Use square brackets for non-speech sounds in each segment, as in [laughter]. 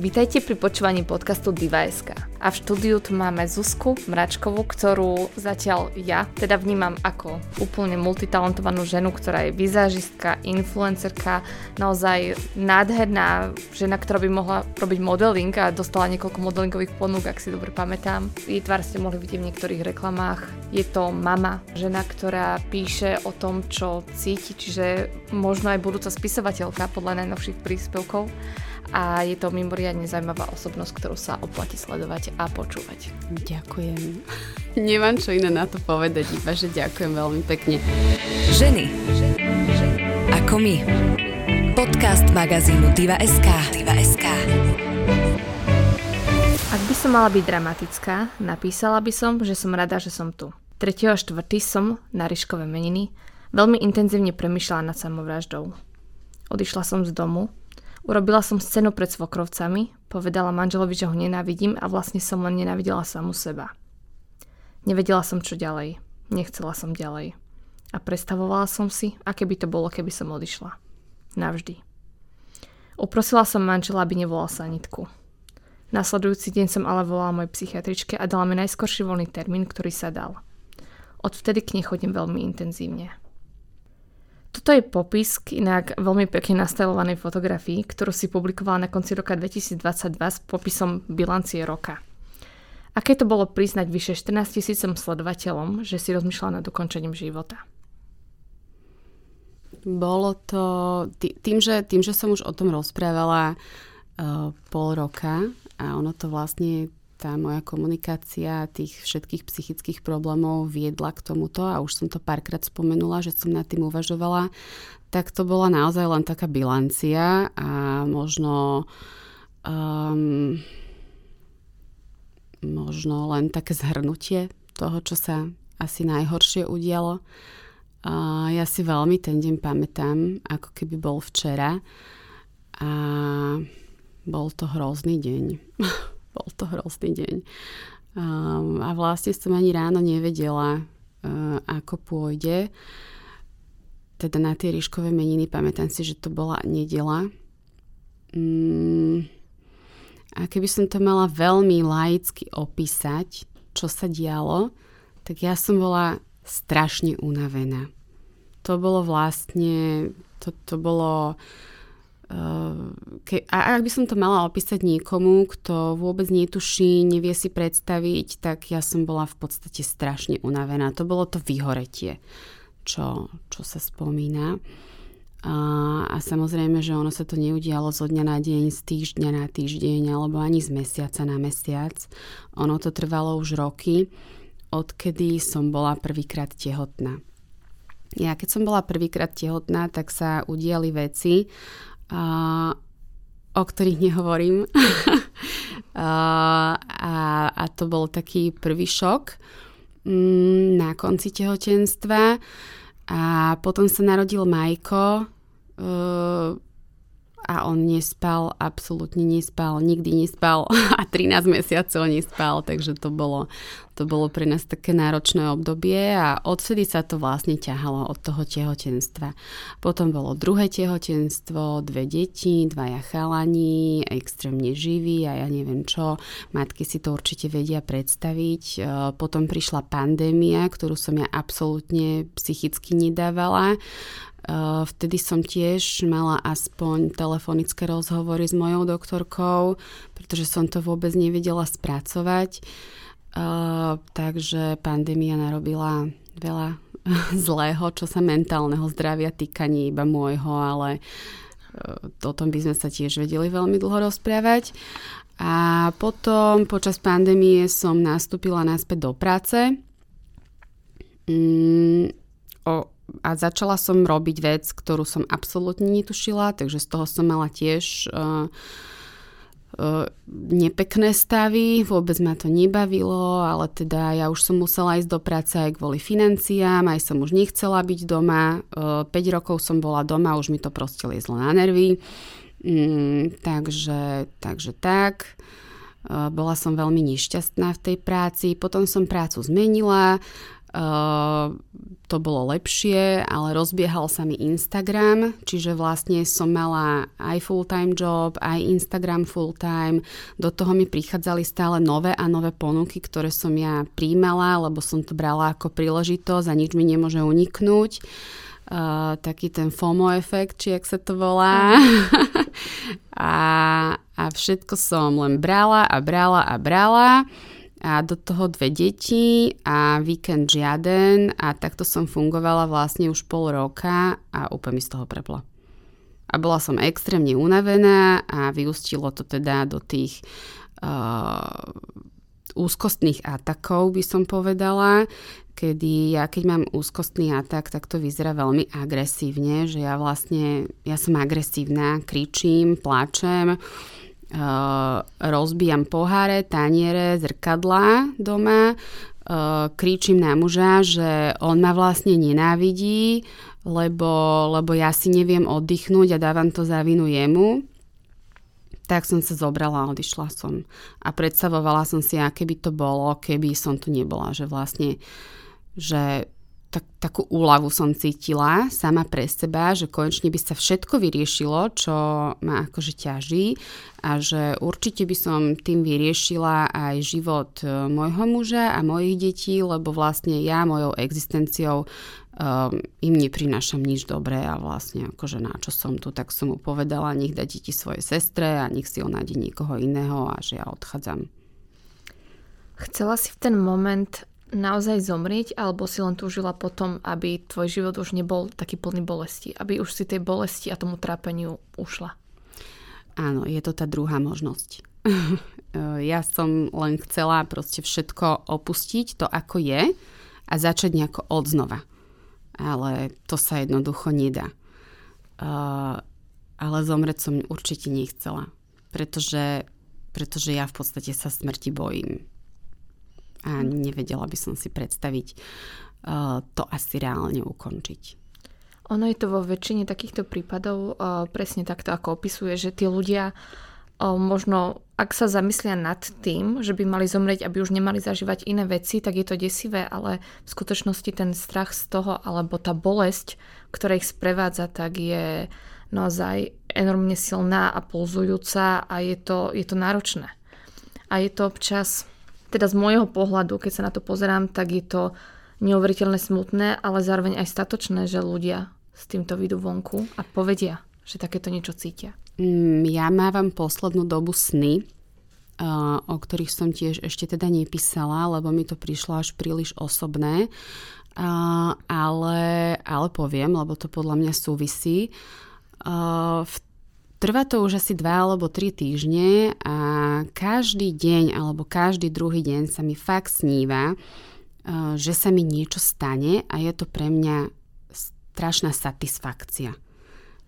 Vítajte pri počúvaní podcastu Diva.sk. A v štúdiu tu máme Zuzku Mračkovú, ktorú zatiaľ ja teda vnímam ako úplne multitalentovanú ženu, ktorá je vizážistka, influencerka, naozaj nádherná žena, ktorá by mohla robiť modeling a dostala niekoľko modelingových ponúk, ak si dobre pamätám. Jej tvár ste mohli vidieť v niektorých reklamách. Je to mama, žena, ktorá píše o tom, čo cíti, čiže možno aj budúca spisovateľka podľa najnovších príspevkov a je to mimoriadne zaujímavá osobnosť, ktorú sa oplatí sledovať a počúvať. Ďakujem. [laughs] Nemám čo iné na to povedať, iba že ďakujem veľmi pekne. Ženy. Ako my. Podcast magazínu Diva.sk. Diva.sk. Ak by som mala byť dramatická, napísala by som, že som rada, že som tu. 3. a 4. som na Ryškové meniny veľmi intenzívne premyšľala nad samovraždou. Odišla som z domu, Urobila som scénu pred svokrovcami, povedala manželovi, že ho nenávidím a vlastne som len nenávidela samu seba. Nevedela som čo ďalej. Nechcela som ďalej. A predstavovala som si, aké by to bolo, keby som odišla. Navždy. Uprosila som manžela, aby nevolal sanitku. Nasledujúci deň som ale volala mojej psychiatričke a dala mi najskorší voľný termín, ktorý sa dal. Odvtedy k nej chodím veľmi intenzívne. Toto je popis k inak veľmi pekne nastavovanej fotografii, ktorú si publikovala na konci roka 2022 s popisom bilancie roka. Aké to bolo priznať vyše 14 tisícom sledovateľom, že si rozmýšľala nad dokončením života? Bolo to tým, že, tým, že som už o tom rozprávala uh, pol roka a ono to vlastne tá moja komunikácia tých všetkých psychických problémov viedla k tomuto a už som to párkrát spomenula, že som nad tým uvažovala, tak to bola naozaj len taká bilancia a možno um, možno len také zhrnutie toho, čo sa asi najhoršie udialo. A ja si veľmi ten deň pamätám, ako keby bol včera a bol to hrozný deň. [laughs] bol to hrozný deň. Um, a vlastne som ani ráno nevedela, uh, ako pôjde. Teda na tie ríškové meniny pamätám si, že to bola nedela. Um, a keby som to mala veľmi laicky opísať, čo sa dialo, tak ja som bola strašne unavená. To bolo vlastne, to, to bolo ke, a ak by som to mala opísať niekomu, kto vôbec netuší, nevie si predstaviť, tak ja som bola v podstate strašne unavená. To bolo to vyhoretie, čo, čo sa spomína. A, a samozrejme, že ono sa to neudialo zo dňa na deň, z týždňa na týždeň, alebo ani z mesiaca na mesiac. Ono to trvalo už roky, odkedy som bola prvýkrát tehotná. Ja keď som bola prvýkrát tehotná, tak sa udiali veci, o ktorých nehovorím. [laughs] a, a, to bol taký prvý šok mm, na konci tehotenstva. A potom sa narodil Majko. A on nespal, absolútne nespal, nikdy nespal [laughs] a 13 mesiacov nespal, takže to bolo, to bolo pre nás také náročné obdobie a odvtedy sa to vlastne ťahalo od toho tehotenstva. Potom bolo druhé tehotenstvo, dve deti, dvaja chalani, extrémne živí a ja neviem čo, matky si to určite vedia predstaviť. E, potom prišla pandémia, ktorú som ja absolútne psychicky nedávala vtedy som tiež mala aspoň telefonické rozhovory s mojou doktorkou, pretože som to vôbec nevedela spracovať. Takže pandémia narobila veľa [laughs] zlého, čo sa mentálneho zdravia týka nie iba môjho, ale uh, o tom by sme sa tiež vedeli veľmi dlho rozprávať. A potom počas pandémie som nastúpila naspäť do práce. Mm, o, a začala som robiť vec, ktorú som absolútne netušila, takže z toho som mala tiež uh, uh, nepekné stavy, vôbec ma to nebavilo, ale teda ja už som musela ísť do práce aj kvôli financiám, aj som už nechcela byť doma, uh, 5 rokov som bola doma, už mi to proste liezlo na nervy, mm, takže, takže tak. Bola som veľmi nešťastná v tej práci, potom som prácu zmenila, Uh, to bolo lepšie, ale rozbiehal sa mi Instagram, čiže vlastne som mala aj full-time job, aj Instagram full-time. Do toho mi prichádzali stále nové a nové ponuky, ktoré som ja príjmala, lebo som to brala ako príležitosť a nič mi nemôže uniknúť. Uh, taký ten FOMO efekt, či jak sa to volá. [laughs] a, a všetko som len brala a brala a brala a do toho dve deti a víkend žiaden a takto som fungovala vlastne už pol roka a úplne mi z toho preplo. A bola som extrémne unavená a vyústilo to teda do tých uh, úzkostných atakov, by som povedala, kedy ja keď mám úzkostný atak, tak to vyzerá veľmi agresívne, že ja vlastne, ja som agresívna, kričím, plačem, Uh, rozbijam poháre, taniere, zrkadlá doma, uh, kričím na muža, že on ma vlastne nenávidí, lebo, lebo ja si neviem oddychnúť a dávam to za vinu jemu. Tak som sa zobrala a odišla som. A predstavovala som si, aké by to bolo, keby som tu nebola. Že vlastne, že tak, takú úľavu som cítila sama pre seba, že konečne by sa všetko vyriešilo, čo ma akože ťaží a že určite by som tým vyriešila aj život e, môjho muža a mojich detí, lebo vlastne ja mojou existenciou um, im neprinášam nič dobré a vlastne akože na čo som tu, tak som mu povedala, nech dá deti svojej sestre a nech si on nájde niekoho iného a že ja odchádzam. Chcela si v ten moment naozaj zomrieť, alebo si len túžila potom, aby tvoj život už nebol taký plný bolesti, aby už si tej bolesti a tomu trápeniu ušla? Áno, je to tá druhá možnosť. [laughs] ja som len chcela proste všetko opustiť, to ako je a začať nejako od znova. Ale to sa jednoducho nedá. Uh, ale zomrieť som určite nechcela, pretože, pretože ja v podstate sa smrti bojím a nevedela by som si predstaviť uh, to asi reálne ukončiť. Ono je to vo väčšine takýchto prípadov uh, presne takto, ako opisuje, že tí ľudia uh, možno, ak sa zamyslia nad tým, že by mali zomrieť, aby už nemali zažívať iné veci, tak je to desivé, ale v skutočnosti ten strach z toho, alebo tá bolesť, ktorá ich sprevádza, tak je naozaj enormne silná a pulzujúca a je to, je to náročné. A je to občas teda z môjho pohľadu, keď sa na to pozerám, tak je to neuveriteľne smutné, ale zároveň aj statočné, že ľudia s týmto vidú vonku a povedia, že takéto niečo cítia. Mm, ja mávam poslednú dobu sny, o ktorých som tiež ešte teda nepísala, lebo mi to prišlo až príliš osobné. Ale, ale poviem, lebo to podľa mňa súvisí. V Trvá to už asi dva alebo tri týždne a každý deň alebo každý druhý deň sa mi fakt sníva, eh, že sa mi niečo stane a je to pre mňa strašná satisfakcia.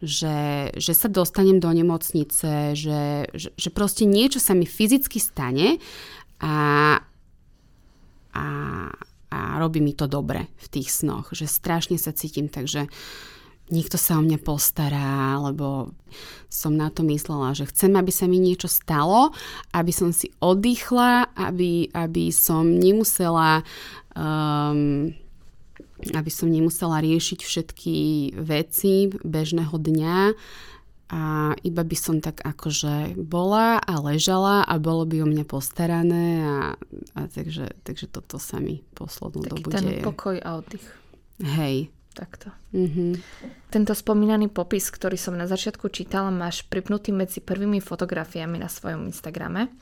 Že, že sa dostanem do nemocnice, že, že, že proste niečo sa mi fyzicky stane a, a, a robí mi to dobre v tých snoch, že strašne sa cítim, takže uh, niekto sa o mňa postará, lebo som na to myslela, že chcem, aby sa mi niečo stalo, aby som si oddychla, aby, aby som nemusela um, aby som nemusela riešiť všetky veci bežného dňa a iba by som tak akože bola a ležala a bolo by o mňa postarané a, a takže, takže toto sa mi poslednú Taký dobu ten deje. pokoj a oddych. Hej, Takto. Mm-hmm. Tento spomínaný popis, ktorý som na začiatku čítala, máš pripnutý medzi prvými fotografiami na svojom Instagrame.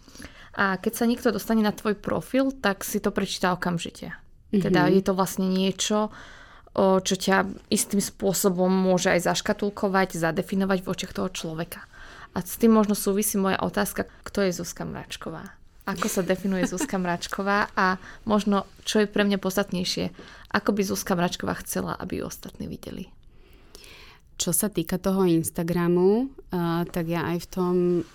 A keď sa niekto dostane na tvoj profil, tak si to prečíta okamžite. Mm-hmm. Teda je to vlastne niečo, čo ťa istým spôsobom môže aj zaškatulkovať, zadefinovať v očiach toho človeka. A s tým možno súvisí moja otázka, kto je Zuzka Mračková? Ako sa definuje Zuzka Mračková a možno, čo je pre mňa podstatnejšie, ako by Zuzka Mračková chcela, aby ju ostatní videli? Čo sa týka toho Instagramu, uh, tak ja aj v tom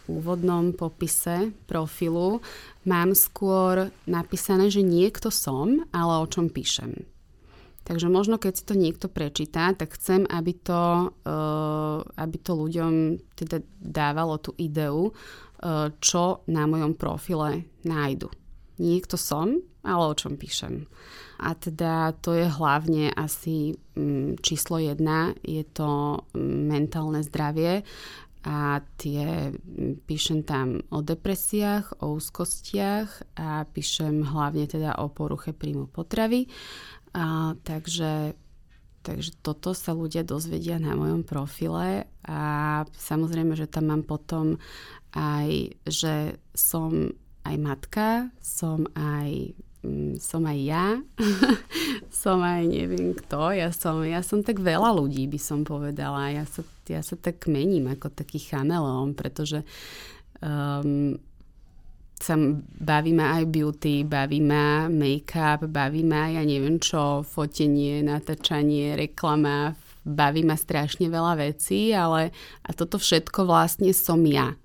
úvodnom popise profilu mám skôr napísané, že niekto som, ale o čom píšem. Takže možno keď si to niekto prečíta, tak chcem, aby to, uh, aby to ľuďom teda dávalo tú ideu, E, čo na mojom profile nájdu. niekto som, ale o čom píšem. A teda to je hlavne asi mm, číslo jedna, je to mm, mentálne zdravie a tie mm, píšem tam o depresiách, o úzkostiach a píšem hlavne teda o poruche príjmu potravy. A, takže Takže toto sa ľudia dozvedia na mojom profile. A samozrejme, že tam mám potom aj, že som aj matka, som aj mm, som aj ja, [laughs] som aj neviem kto, ja som, ja som tak veľa ľudí by som povedala, ja sa, ja sa tak mením ako taký chameleón, pretože um, sa baví ma aj beauty, baví ma make-up, baví ma ja neviem čo, fotenie, natáčanie, reklama, baví ma strašne veľa vecí, ale a toto všetko vlastne som ja.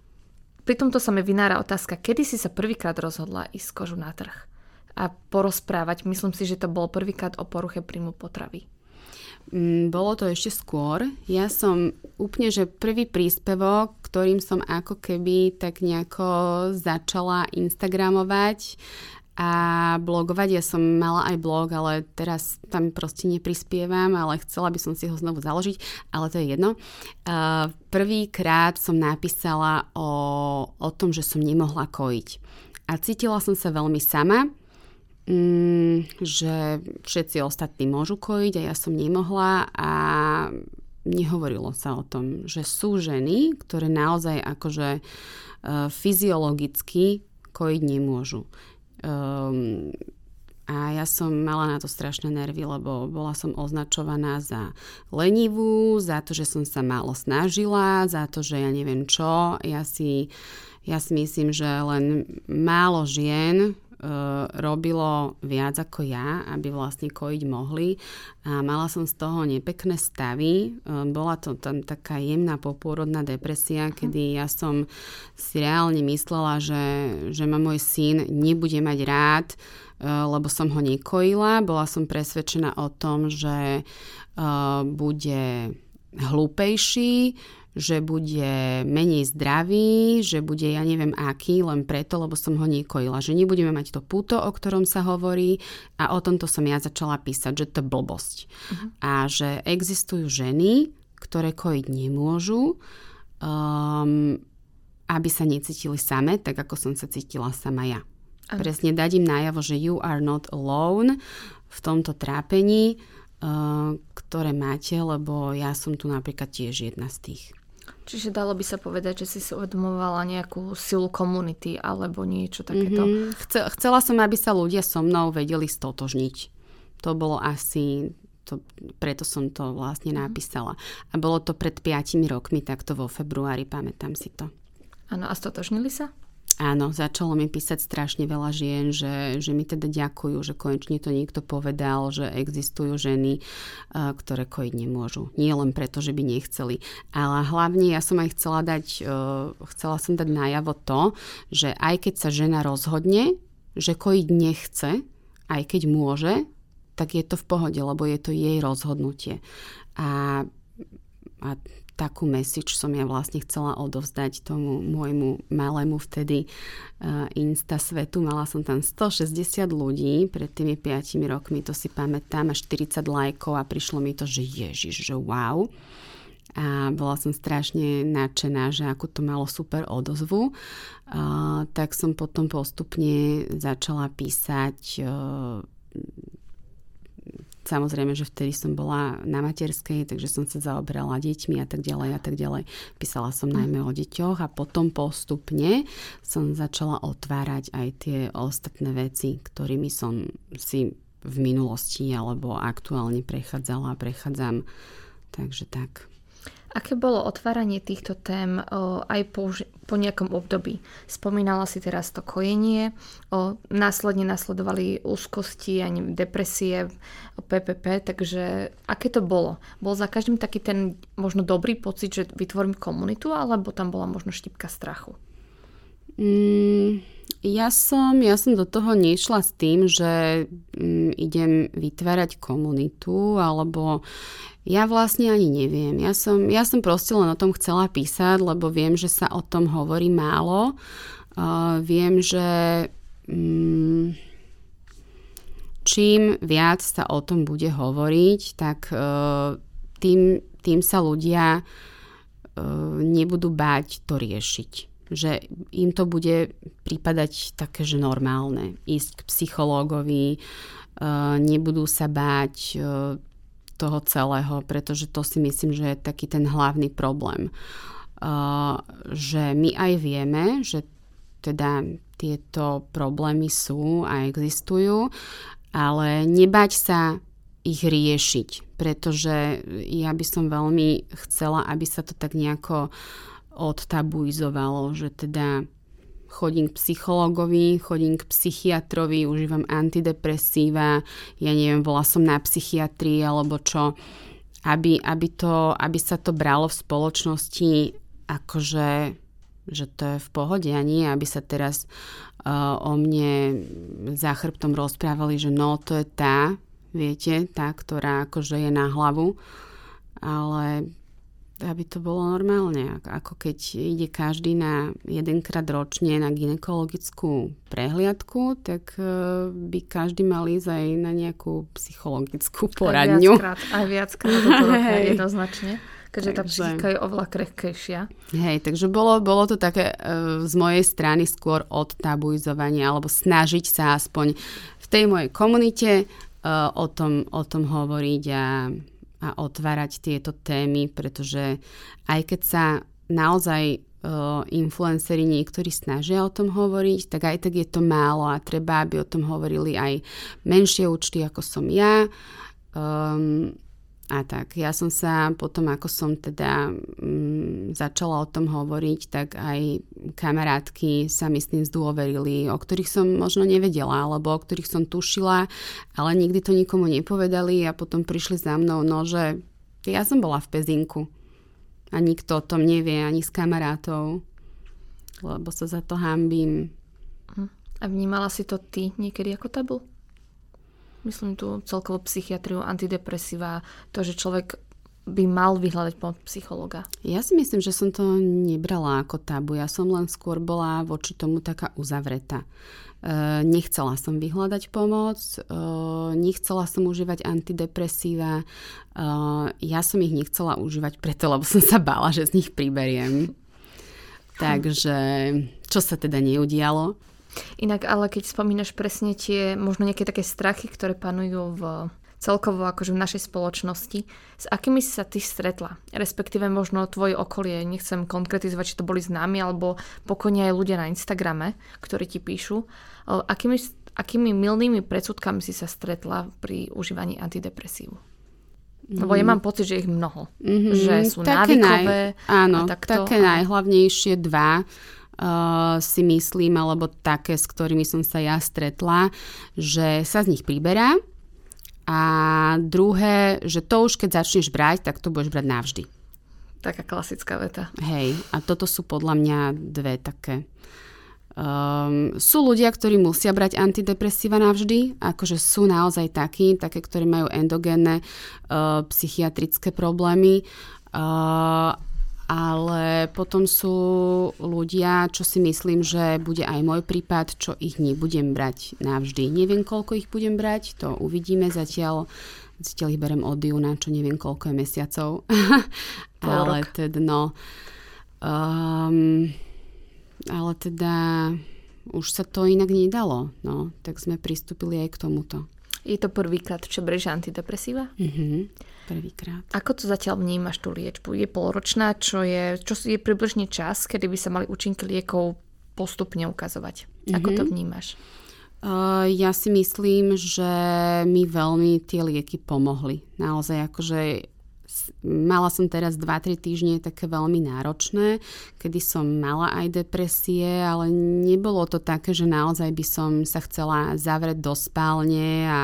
Pri tomto sa mi vynára otázka, kedy si sa prvýkrát rozhodla ísť kožu na trh a porozprávať. Myslím si, že to bolo prvýkrát o poruche príjmu potravy. Mm, bolo to ešte skôr. Ja som úplne, že prvý príspevok, ktorým som ako keby tak nejako začala Instagramovať a blogovať. Ja som mala aj blog, ale teraz tam proste neprispievam, ale chcela by som si ho znovu založiť, ale to je jedno. Prvýkrát som napísala o, o tom, že som nemohla kojiť. A cítila som sa veľmi sama, že všetci ostatní môžu kojiť a ja som nemohla a nehovorilo sa o tom, že sú ženy, ktoré naozaj akože uh, fyziologicky kojiť nemôžu. Um, a ja som mala na to strašné nervy, lebo bola som označovaná za lenivú, za to, že som sa málo snažila, za to, že ja neviem čo. Ja si, ja si myslím, že len málo žien E, robilo viac ako ja, aby vlastne kojiť mohli. A mala som z toho nepekné stavy. E, bola to tam taká jemná popôrodná depresia, kedy ja som si reálne myslela, že, že ma môj syn nebude mať rád, e, lebo som ho nekojila. Bola som presvedčená o tom, že bude hlúpejší, že bude menej zdravý, že bude ja neviem aký, len preto, lebo som ho nekojila. Že nebudeme mať to puto, o ktorom sa hovorí a o tomto som ja začala písať, že to je blbosť. Uh-huh. A že existujú ženy, ktoré kojiť nemôžu, um, aby sa necítili same, tak ako som sa cítila sama ja. Uh-huh. Presne dať im najavo, že you are not alone v tomto trápení, uh, ktoré máte, lebo ja som tu napríklad tiež jedna z tých. Čiže dalo by sa povedať, že si si uvedomovala nejakú silu komunity alebo niečo takéto. Mm-hmm. Chcela som, aby sa ľudia so mnou vedeli stotožniť. To bolo asi, to, preto som to vlastne mm-hmm. napísala. A bolo to pred 5 rokmi, takto vo februári, pamätám si to. Áno, a stotožnili sa? Áno, začalo mi písať strašne veľa žien, že, že mi teda ďakujú, že konečne to niekto povedal, že existujú ženy, uh, ktoré kojiť nemôžu. Nie len preto, že by nechceli. Ale hlavne ja som aj chcela dať, uh, chcela som dať najavo to, že aj keď sa žena rozhodne, že kojiť nechce, aj keď môže, tak je to v pohode, lebo je to jej rozhodnutie. A, a takú message som ja vlastne chcela odovzdať tomu môjmu malému vtedy uh, Insta svetu. Mala som tam 160 ľudí pred tými 5 rokmi, to si pamätám, a 40 lajkov a prišlo mi to, že ježiš, že wow. A bola som strašne nadšená, že ako to malo super odozvu. Uh, tak som potom postupne začala písať uh, Samozrejme, že vtedy som bola na materskej, takže som sa zaoberala deťmi a tak ďalej a tak ďalej. Písala som najmä o deťoch a potom postupne som začala otvárať aj tie ostatné veci, ktorými som si v minulosti alebo aktuálne prechádzala a prechádzam. Takže tak. Aké bolo otváranie týchto tém o, aj po, po nejakom období? Spomínala si teraz to kojenie, o, následne nasledovali úzkosti, ani depresie, o PPP, takže aké to bolo? Bol za každým taký ten možno dobrý pocit, že vytvorím komunitu, alebo tam bola možno štipka strachu? Mm, ja som, ja som do toho nešla s tým, že mm, idem vytvárať komunitu, alebo ja vlastne ani neviem. Ja som, ja som proste len o tom chcela písať, lebo viem, že sa o tom hovorí málo. Uh, viem, že mm, čím viac sa o tom bude hovoriť, tak uh, tým, tým sa ľudia uh, nebudú báť to riešiť že im to bude prípadať také, že normálne. Ísť k psychológovi, nebudú sa báť toho celého, pretože to si myslím, že je taký ten hlavný problém. Že my aj vieme, že teda tieto problémy sú a existujú, ale nebať sa ich riešiť, pretože ja by som veľmi chcela, aby sa to tak nejako odtabuizovalo, že teda chodím k psychologovi, chodím k psychiatrovi, užívam antidepresíva, ja neviem, volá som na psychiatrii alebo čo, aby, aby, to, aby sa to bralo v spoločnosti akože že to je v pohode a nie, aby sa teraz uh, o mne za chrbtom rozprávali, že no, to je tá, viete, tá, ktorá akože je na hlavu, ale aby to bolo normálne. Ako keď ide každý na jedenkrát ročne na ginekologickú prehliadku, tak e, by každý mal ísť aj na nejakú psychologickú poradňu. Aj viackrát, aj viackrát do [laughs] roka, jednoznačne. Keďže tá psychika je oveľa krehkejšia. Hej, takže bolo, bolo to také e, z mojej strany skôr od tabuizovania, alebo snažiť sa aspoň v tej mojej komunite e, o tom, o tom hovoriť a a otvárať tieto témy, pretože aj keď sa naozaj uh, influenceri niektorí snažia o tom hovoriť, tak aj tak je to málo a treba, aby o tom hovorili aj menšie účty, ako som ja. Um, a tak, ja som sa potom, ako som teda mm, začala o tom hovoriť, tak aj kamarátky sa mi s tým zdôverili, o ktorých som možno nevedela, alebo o ktorých som tušila, ale nikdy to nikomu nepovedali a potom prišli za mnou, no že ja som bola v Pezinku a nikto o tom nevie, ani s kamarátov, lebo sa za to hambím. Hm. A vnímala si to ty niekedy ako tabu? Myslím tu celkovo psychiatriu, antidepresíva, to, že človek by mal vyhľadať pomoc psychologa. Ja si myslím, že som to nebrala ako tabu. Ja som len skôr bola voči tomu taká uzavretá. E, nechcela som vyhľadať pomoc, e, nechcela som užívať antidepresíva. E, ja som ich nechcela užívať preto, lebo som sa bála, že z nich priberiem. Takže čo sa teda neudialo? Inak ale keď spomínaš presne tie možno nejaké také strachy, ktoré panujú v celkovo akože v našej spoločnosti, s akými si sa ty stretla? Respektíve možno tvoje okolie, nechcem konkretizovať, či to boli známi, alebo pokojne aj ľudia na Instagrame, ktorí ti píšu. Akými, akými milnými predsudkami si sa stretla pri užívaní antidepresív? Lebo ja mhm. mám pocit, že ich mnoho. Mm-hmm, že sú také návykové. Naj, áno, takto, také najhlavnejšie dva uh, si myslím, alebo také, s ktorými som sa ja stretla, že sa z nich priberá a druhé, že to už keď začneš brať, tak to budeš brať navždy. Taká klasická veta. Hej, a toto sú podľa mňa dve také. Um, sú ľudia, ktorí musia brať antidepresíva navždy, akože sú naozaj takí, také, ktorí majú endogénne uh, psychiatrické problémy. Uh, ale potom sú ľudia, čo si myslím, že bude aj môj prípad, čo ich nebudem brať navždy. Neviem, koľko ich budem brať, to uvidíme zatiaľ. Zatiaľ ich berem od júna, čo neviem, koľko je mesiacov. [laughs] ale teda, no... Um, ale teda už sa to inak nedalo, no. Tak sme pristúpili aj k tomuto. Je to prvýkrát, čo berieš antidepresíva? Mhm, prvýkrát. Ako to zatiaľ vnímaš tú liečbu? Je polročná, čo je, čo je približne čas, kedy by sa mali účinky liekov postupne ukazovať? Ako mm-hmm. to vnímaš? Uh, ja si myslím, že mi veľmi tie lieky pomohli. Naozaj akože mala som teraz 2-3 týždne také veľmi náročné, kedy som mala aj depresie, ale nebolo to také, že naozaj by som sa chcela zavrieť do spálne a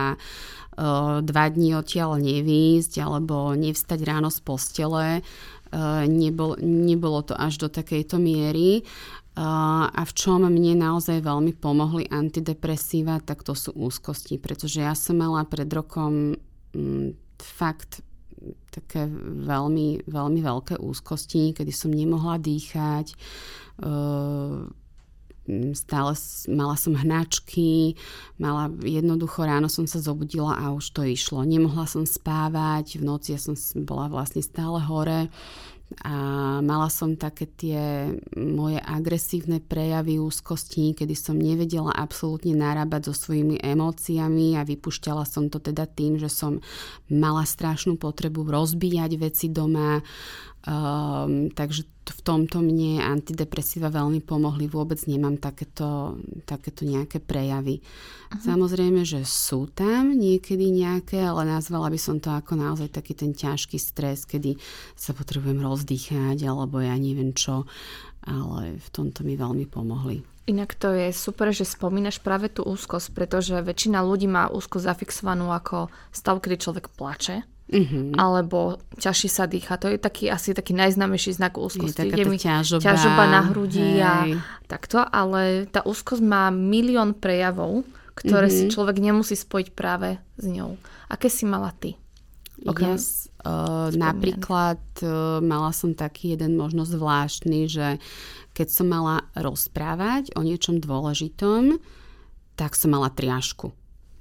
dva dní odtiaľ nevísť alebo nevstať ráno z postele. Nebol, nebolo to až do takejto miery. A v čom mne naozaj veľmi pomohli antidepresíva, tak to sú úzkosti, pretože ja som mala pred rokom fakt také veľmi, veľmi veľké úzkosti, kedy som nemohla dýchať. stále mala som hnačky, mala jednoducho ráno som sa zobudila a už to išlo. Nemohla som spávať, v noci ja som bola vlastne stále hore a mala som také tie moje agresívne prejavy úzkosti, kedy som nevedela absolútne narábať so svojimi emóciami a vypušťala som to teda tým, že som mala strašnú potrebu rozbíjať veci doma, Um, takže v tomto mne antidepresíva veľmi pomohli. Vôbec nemám takéto, takéto nejaké prejavy. Uh-huh. Samozrejme, že sú tam niekedy nejaké, ale nazvala by som to ako naozaj taký ten ťažký stres, kedy sa potrebujem rozdýchať alebo ja neviem čo. Ale v tomto mi veľmi pomohli. Inak to je super, že spomínaš práve tú úzkosť, pretože väčšina ľudí má úzkosť zafixovanú ako stav, kedy človek plače Mm-hmm. alebo ťažšie sa dýcha. To je taký asi taký najznámejší znak úzkosti. Je, je mi ťažoba, ťažoba na hrudi hej. a takto, ale tá úzkosť má milión prejavov, ktoré mm-hmm. si človek nemusí spojiť práve s ňou. Aké si mala ty? Okrem yes, uh, napríklad uh, mala som taký jeden možno zvláštny, že keď som mala rozprávať o niečom dôležitom, tak som mala triašku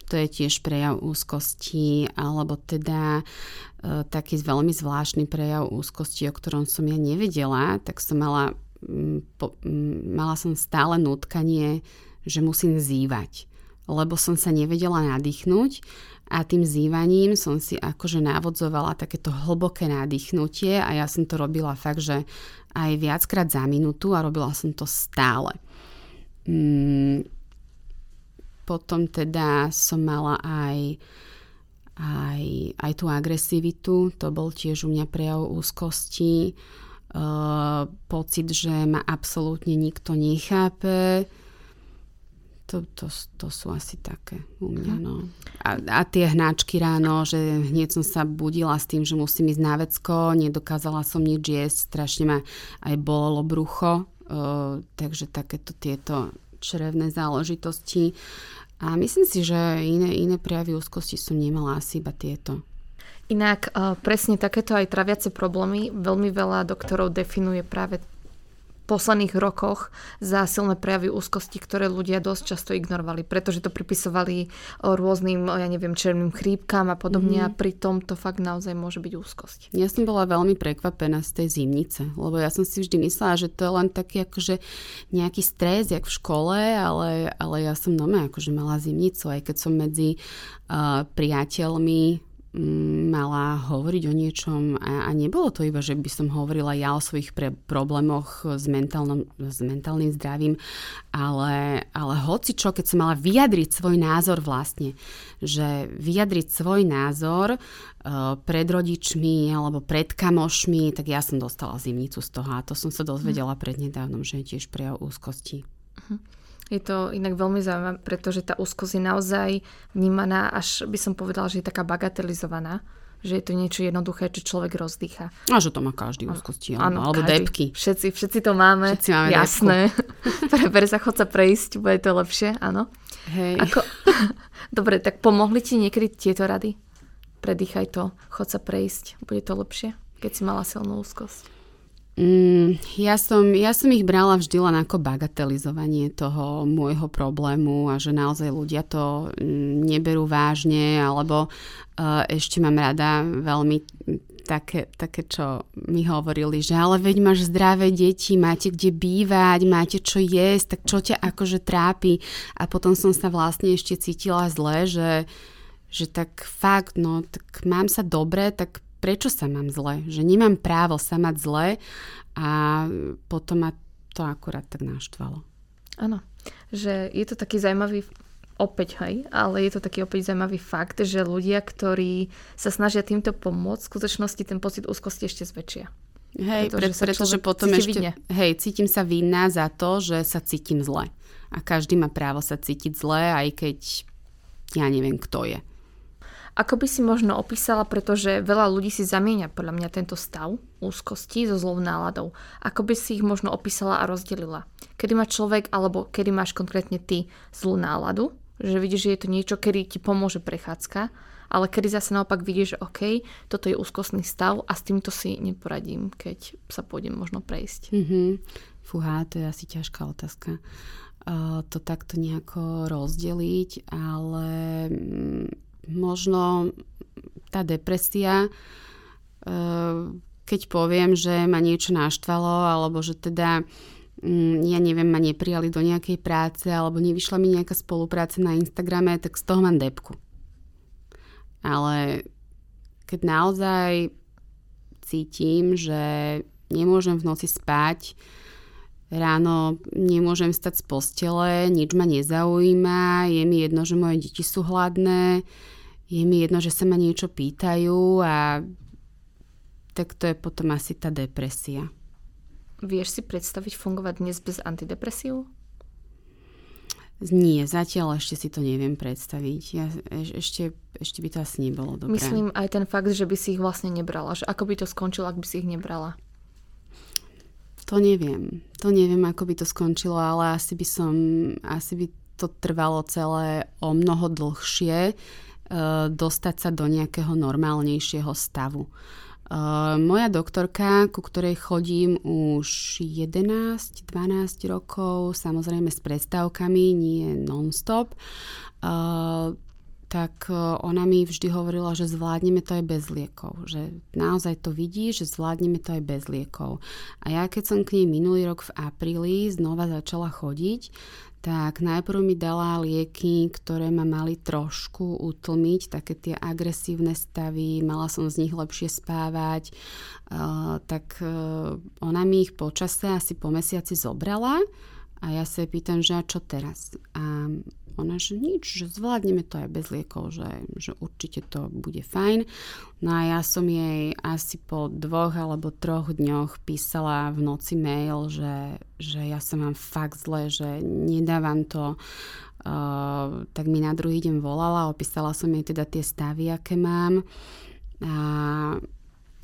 to je tiež prejav úzkosti, alebo teda e, taký veľmi zvláštny prejav úzkosti, o ktorom som ja nevedela, tak som mala, m, po, m, mala som stále nutkanie, že musím zývať, lebo som sa nevedela nadýchnuť a tým zývaním som si akože návodzovala takéto hlboké nadýchnutie a ja som to robila fakt, že aj viackrát za minútu a robila som to stále. Mm, potom teda som mala aj, aj, aj tú agresivitu, to bol tiež u mňa prejav úzkosti, uh, pocit, že ma absolútne nikto nechápe, to, to, to sú asi také u mňa. No. A, a tie hnáčky ráno, že hneď som sa budila s tým, že musím ísť na vecko, nedokázala som nič jesť, strašne ma aj bolelo brucho, uh, takže takéto tieto črevné záležitosti. A myslím si, že iné, iné prejavy úzkosti som nemala asi iba tieto. Inak presne takéto aj traviace problémy veľmi veľa doktorov definuje práve posledných rokoch za silné prejavy úzkosti, ktoré ľudia dosť často ignorovali, pretože to pripisovali rôznym, ja neviem, červným chrípkam a podobne mm. a pritom to fakt naozaj môže byť úzkosť. Ja som bola veľmi prekvapená z tej zimnice, lebo ja som si vždy myslela, že to je len taký akože nejaký stres, jak v škole, ale, ale ja som nome akože mala zimnicu, aj keď som medzi uh, priateľmi mala hovoriť o niečom a, a nebolo to iba, že by som hovorila ja o svojich pre, problémoch s, mentálnom, s mentálnym zdravím, ale, ale hoci čo, keď som mala vyjadriť svoj názor vlastne, že vyjadriť svoj názor uh, pred rodičmi alebo pred kamošmi, tak ja som dostala zimnicu z toho a to som sa dozvedela prednedávnom, že je tiež prejav úzkosti. Uh-huh. Je to inak veľmi zaujímavé, pretože tá úzkosť je naozaj vnímaná, až by som povedala, že je taká bagatelizovaná že je to niečo jednoduché, čo človek rozdýcha. A že to má každý úzkosti, áno, alebo každý. depky. Všetci, všetci to máme, všetci máme jasné. [laughs] Pre sa chod sa prejsť, bude to lepšie, áno. Hej. Ako... [laughs] Dobre, tak pomohli ti niekedy tieto rady? Predýchaj to, chod sa prejsť, bude to lepšie, keď si mala silnú úzkosť. Mm, ja, som, ja som ich brala vždy len ako bagatelizovanie toho môjho problému a že naozaj ľudia to mm, neberú vážne alebo uh, ešte mám rada veľmi také, také, čo mi hovorili, že ale veď máš zdravé deti, máte kde bývať, máte čo jesť, tak čo ťa akože trápi. A potom som sa vlastne ešte cítila zle, že, že tak fakt, no tak mám sa dobre, tak prečo sa mám zle, že nemám právo sa mať zle a potom ma to akurát tak naštvalo. Áno, že je to taký zaujímavý opäť, hej, ale je to taký opäť zaujímavý fakt, že ľudia, ktorí sa snažia týmto pomôcť, v skutočnosti ten pocit úzkosti ešte zväčšia. Hej, pretože, pre, pretože potom ešte, vidne. hej, cítim sa vinná za to, že sa cítim zle. A každý má právo sa cítiť zle, aj keď ja neviem, kto je. Ako by si možno opísala, pretože veľa ľudí si zamieňa podľa mňa tento stav úzkosti so zlou náladou. Ako by si ich možno opísala a rozdelila? Kedy má človek, alebo kedy máš konkrétne ty zlú náladu, že vidíš, že je to niečo, kedy ti pomôže prechádzka, ale kedy zase naopak vidíš, že OK, toto je úzkostný stav a s týmto si neporadím, keď sa pôjdem možno prejsť. Mm-hmm. Fúha, to je asi ťažká otázka. to takto nejako rozdeliť, ale mm, možno tá depresia, keď poviem, že ma niečo naštvalo, alebo že teda mm, ja neviem, ma neprijali do nejakej práce, alebo nevyšla mi nejaká spolupráca na Instagrame, tak z toho mám depku. Ale keď naozaj cítim, že nemôžem v noci spať, ráno nemôžem stať z postele, nič ma nezaujíma, je mi jedno, že moje deti sú hladné, je mi jedno, že sa ma niečo pýtajú a tak to je potom asi tá depresia. Vieš si predstaviť fungovať dnes bez antidepresív? Nie, zatiaľ ešte si to neviem predstaviť. Ja, ešte, ešte by to asi nebolo dobré. Myslím aj ten fakt, že by si ich vlastne nebrala. Že ako by to skončilo, ak by si ich nebrala? To neviem. To neviem, ako by to skončilo, ale asi by som, asi by to trvalo celé o mnoho dlhšie dostať sa do nejakého normálnejšieho stavu. Uh, moja doktorka, ku ktorej chodím už 11-12 rokov, samozrejme s prestávkami, nie non-stop, uh, tak ona mi vždy hovorila, že zvládneme to aj bez liekov. Že naozaj to vidí, že zvládneme to aj bez liekov. A ja keď som k nej minulý rok v apríli znova začala chodiť, tak najprv mi dala lieky, ktoré ma mali trošku utlmiť, také tie agresívne stavy, mala som z nich lepšie spávať, uh, tak uh, ona mi ich počase asi po mesiaci zobrala a ja sa pýtam, že a čo teraz? A ona, že nič, že zvládneme to aj bez liekov, že, že určite to bude fajn. No a ja som jej asi po dvoch alebo troch dňoch písala v noci mail, že, že ja som mám fakt zle, že nedávam to. Uh, tak mi na druhý deň volala, opísala som jej teda tie stavy, aké mám. A,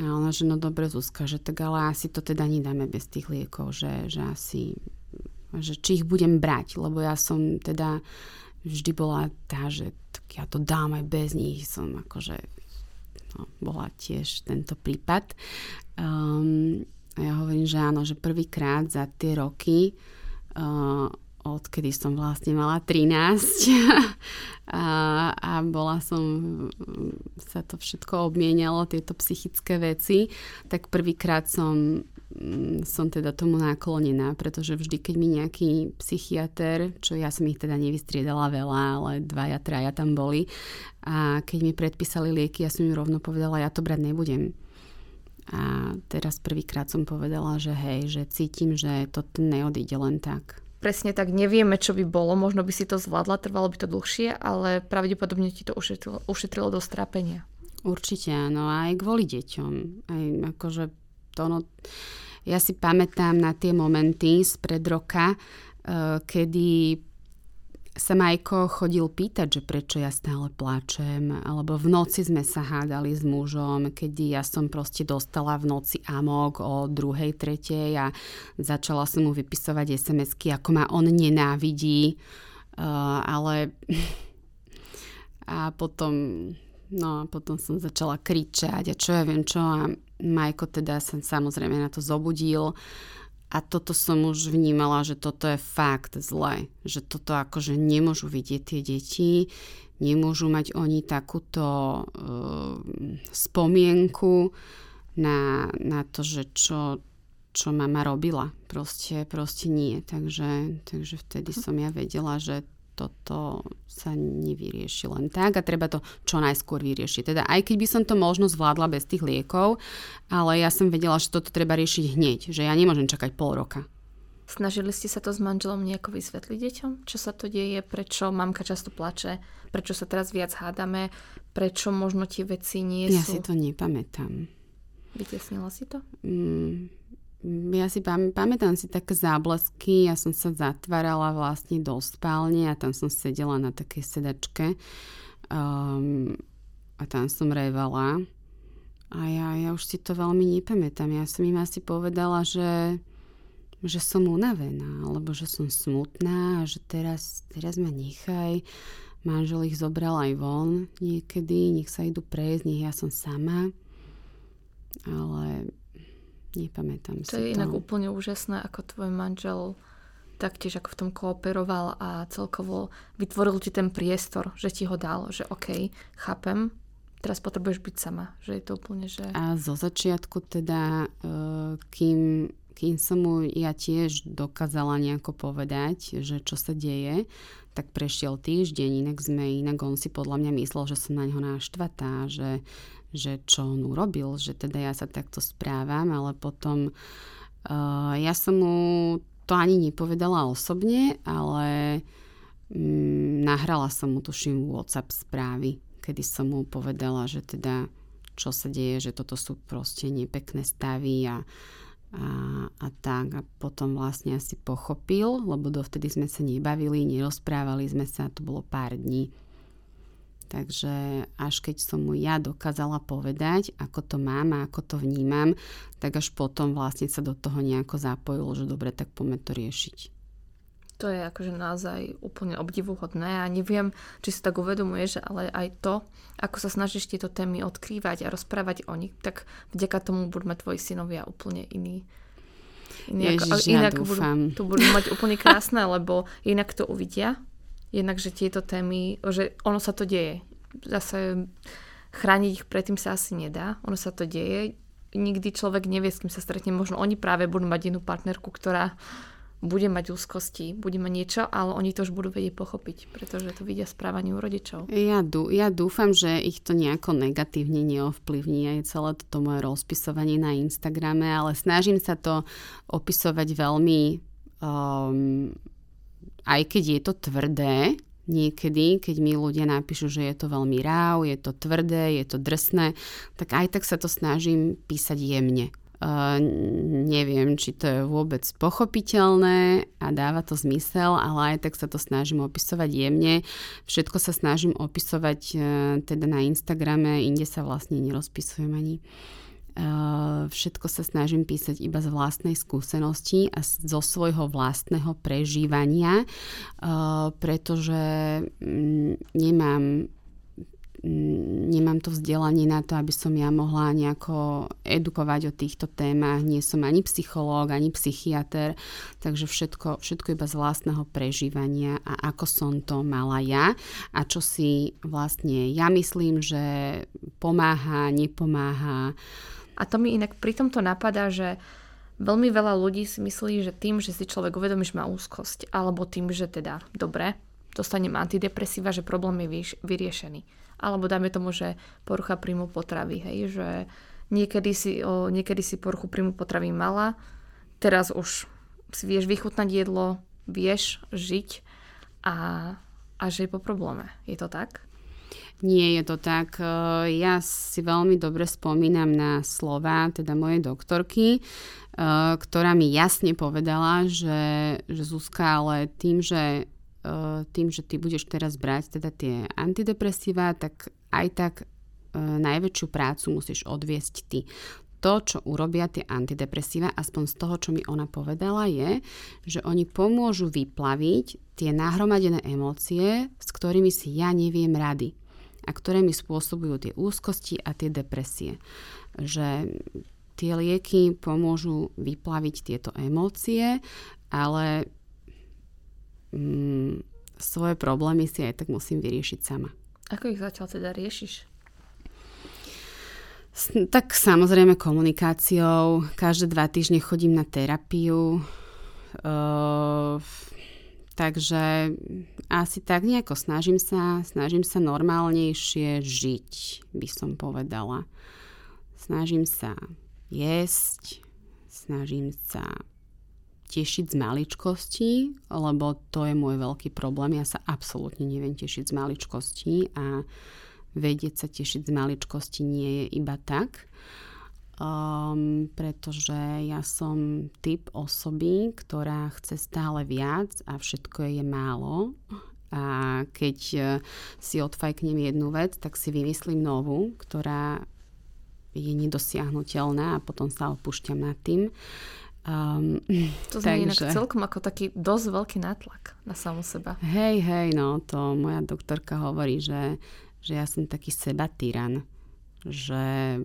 a ona, že no dobre Zuzka, že tak ale asi to teda nedáme bez tých liekov, že, že asi že či ich budem brať, lebo ja som teda vždy bola tá, že tak ja to dám aj bez nich, som akože no, bola tiež tento prípad. Um, a ja hovorím, že áno, že prvýkrát za tie roky uh, odkedy som vlastne mala 13 [laughs] a, a bola som, sa to všetko obmienialo, tieto psychické veci, tak prvýkrát som som teda tomu náklonená, pretože vždy, keď mi nejaký psychiatr, čo ja som ich teda nevystriedala veľa, ale dvaja, traja tam boli, a keď mi predpísali lieky, ja som im rovno povedala, ja to brať nebudem. A teraz prvýkrát som povedala, že hej, že cítim, že to neodíde len tak. Presne tak, nevieme, čo by bolo, možno by si to zvládla, trvalo by to dlhšie, ale pravdepodobne ti to ušetrilo, ušetrilo do strápenia. Určite áno, aj kvôli deťom. Aj akože to no, ja si pamätám na tie momenty spred roka, uh, kedy sa Majko chodil pýtať, že prečo ja stále plačem, alebo v noci sme sa hádali s mužom, kedy ja som proste dostala v noci amok o druhej, tretej a začala som mu vypisovať SMS-ky, ako ma on nenávidí, uh, ale [laughs] a potom no potom som začala kričať a čo ja viem čo a Majko teda sa samozrejme na to zobudil a toto som už vnímala, že toto je fakt zle, že toto akože nemôžu vidieť tie deti, nemôžu mať oni takúto uh, spomienku na, na to, že čo, čo mama robila. Proste, proste nie. Takže, takže vtedy som ja vedela, že toto sa nevyrieši len tak a treba to čo najskôr vyriešiť. Teda aj keď by som to možno zvládla bez tých liekov, ale ja som vedela, že toto treba riešiť hneď, že ja nemôžem čakať pol roka. Snažili ste sa to s manželom nejako vysvetliť deťom? Čo sa to deje? Prečo mamka často plače? Prečo sa teraz viac hádame? Prečo možno tie veci nie sú... Ja si to nepamätám. Vytiesnila si to? Mm, ja si pam, pamätám si také záblesky, ja som sa zatvárala vlastne do spálne a tam som sedela na takej sedačke um, a tam som revala. A ja, ja už si to veľmi nepamätám. Ja som im asi povedala, že, že som unavená, alebo že som smutná a že teraz, teraz ma nechaj. Manžel ich zobral aj von niekedy, nech sa idú prejsť, nech ja som sama. Ale Nepamätám to si to. je inak úplne úžasné, ako tvoj manžel taktiež ako v tom kooperoval a celkovo vytvoril ti ten priestor, že ti ho dal, že OK, chápem, teraz potrebuješ byť sama, že je to úplne, že... A zo začiatku teda, eh, kým, kým som mu ja tiež dokázala nejako povedať, že čo sa deje, tak prešiel týždeň, inak sme, inak on si podľa mňa myslel, že som na ňo náštvatá, že, že čo on urobil, že teda ja sa takto správam, ale potom uh, ja som mu to ani nepovedala osobne, ale mm, nahrala som mu tuším WhatsApp správy, kedy som mu povedala, že teda čo sa deje, že toto sú proste nepekné stavy a, a, a tak. A potom vlastne asi pochopil, lebo dovtedy sme sa nebavili, nerozprávali sme sa, to bolo pár dní. Takže až keď som mu ja dokázala povedať, ako to mám a ako to vnímam, tak až potom vlastne sa do toho nejako zapojilo, že dobre, tak poďme to riešiť. To je akože naozaj úplne obdivuhodné a neviem, či si tak uvedomuješ, ale aj to, ako sa snažíš tieto témy odkrývať a rozprávať o nich, tak vďaka tomu budú mať tvoji synovia úplne iný. Inak, Ježiš, ja inak budú, to budú mať úplne krásne, lebo inak to uvidia jednak, že tieto témy, že ono sa to deje. Zase chrániť ich predtým sa asi nedá. Ono sa to deje. Nikdy človek nevie, s kým sa stretne. Možno oni práve budú mať inú partnerku, ktorá bude mať úzkosti, bude mať niečo, ale oni to už budú vedieť pochopiť, pretože to vidia správanie u rodičov. Ja, dú, ja dúfam, že ich to nejako negatívne neovplyvní aj celé toto moje rozpisovanie na Instagrame, ale snažím sa to opisovať veľmi um, aj keď je to tvrdé, niekedy, keď mi ľudia napíšu, že je to veľmi ráv, je to tvrdé, je to drsné, tak aj tak sa to snažím písať jemne. Uh, neviem, či to je vôbec pochopiteľné a dáva to zmysel, ale aj tak sa to snažím opisovať jemne. Všetko sa snažím opisovať uh, teda na Instagrame, inde sa vlastne nerozpisujem ani. Uh, všetko sa snažím písať iba z vlastnej skúsenosti a zo svojho vlastného prežívania, pretože mm, nemám mm, nemám to vzdelanie na to, aby som ja mohla nejako edukovať o týchto témach. Nie som ani psychológ, ani psychiatr, takže všetko, všetko iba z vlastného prežívania a ako som to mala ja a čo si vlastne ja myslím, že pomáha, nepomáha. Uh, a to mi inak pri tomto napadá, že veľmi veľa ľudí si myslí, že tým, že si človek uvedomí, že má úzkosť, alebo tým, že teda dobre, dostanem antidepresíva, že problém je vyriešený. Alebo dajme tomu, že porucha príjmu potravy, hej, že niekedy si, o, niekedy si poruchu príjmu potravy mala, teraz už si vieš vychutnať jedlo, vieš žiť a, a že je po probléme. Je to tak? Nie je to tak. E, ja si veľmi dobre spomínam na slova teda mojej doktorky, e, ktorá mi jasne povedala, že, že Zuzka, ale tým, že e, tým, že ty budeš teraz brať teda tie antidepresíva, tak aj tak najväčšiu prácu musíš odviesť ty to, čo urobia tie antidepresíva, aspoň z toho, čo mi ona povedala, je, že oni pomôžu vyplaviť tie nahromadené emócie, s ktorými si ja neviem rady a ktoré mi spôsobujú tie úzkosti a tie depresie. Že tie lieky pomôžu vyplaviť tieto emócie, ale mm, svoje problémy si aj tak musím vyriešiť sama. Ako ich zatiaľ teda riešiš? Tak samozrejme komunikáciou. Každé dva týždne chodím na terapiu. Uh, Takže asi tak nejako snažím sa, snažím sa normálnejšie žiť, by som povedala. Snažím sa jesť, snažím sa tešiť z maličkosti, lebo to je môj veľký problém. Ja sa absolútne neviem tešiť z maličkosti a vedieť sa tešiť z maličkosti nie je iba tak um, pretože ja som typ osoby, ktorá chce stále viac a všetko je málo. A keď uh, si odfajknem jednu vec, tak si vymyslím novú, ktorá je nedosiahnutelná a potom sa opúšťam nad tým. Um, to znie takže... inak celkom ako taký dosť veľký nátlak na samú seba. Hej, hej, no to moja doktorka hovorí, že, že ja som taký seba tyran, že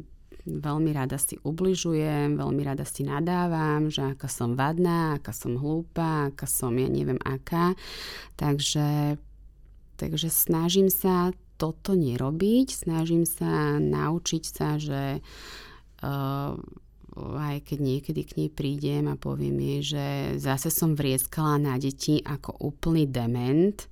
veľmi rada si ubližujem, veľmi rada si nadávam, že aká som vadná, aká som hlúpa, aká som ja neviem aká. Takže, takže snažím sa toto nerobiť, snažím sa naučiť sa, že uh, aj keď niekedy k nej prídem a poviem jej, že zase som vrieskala na deti ako úplný dement,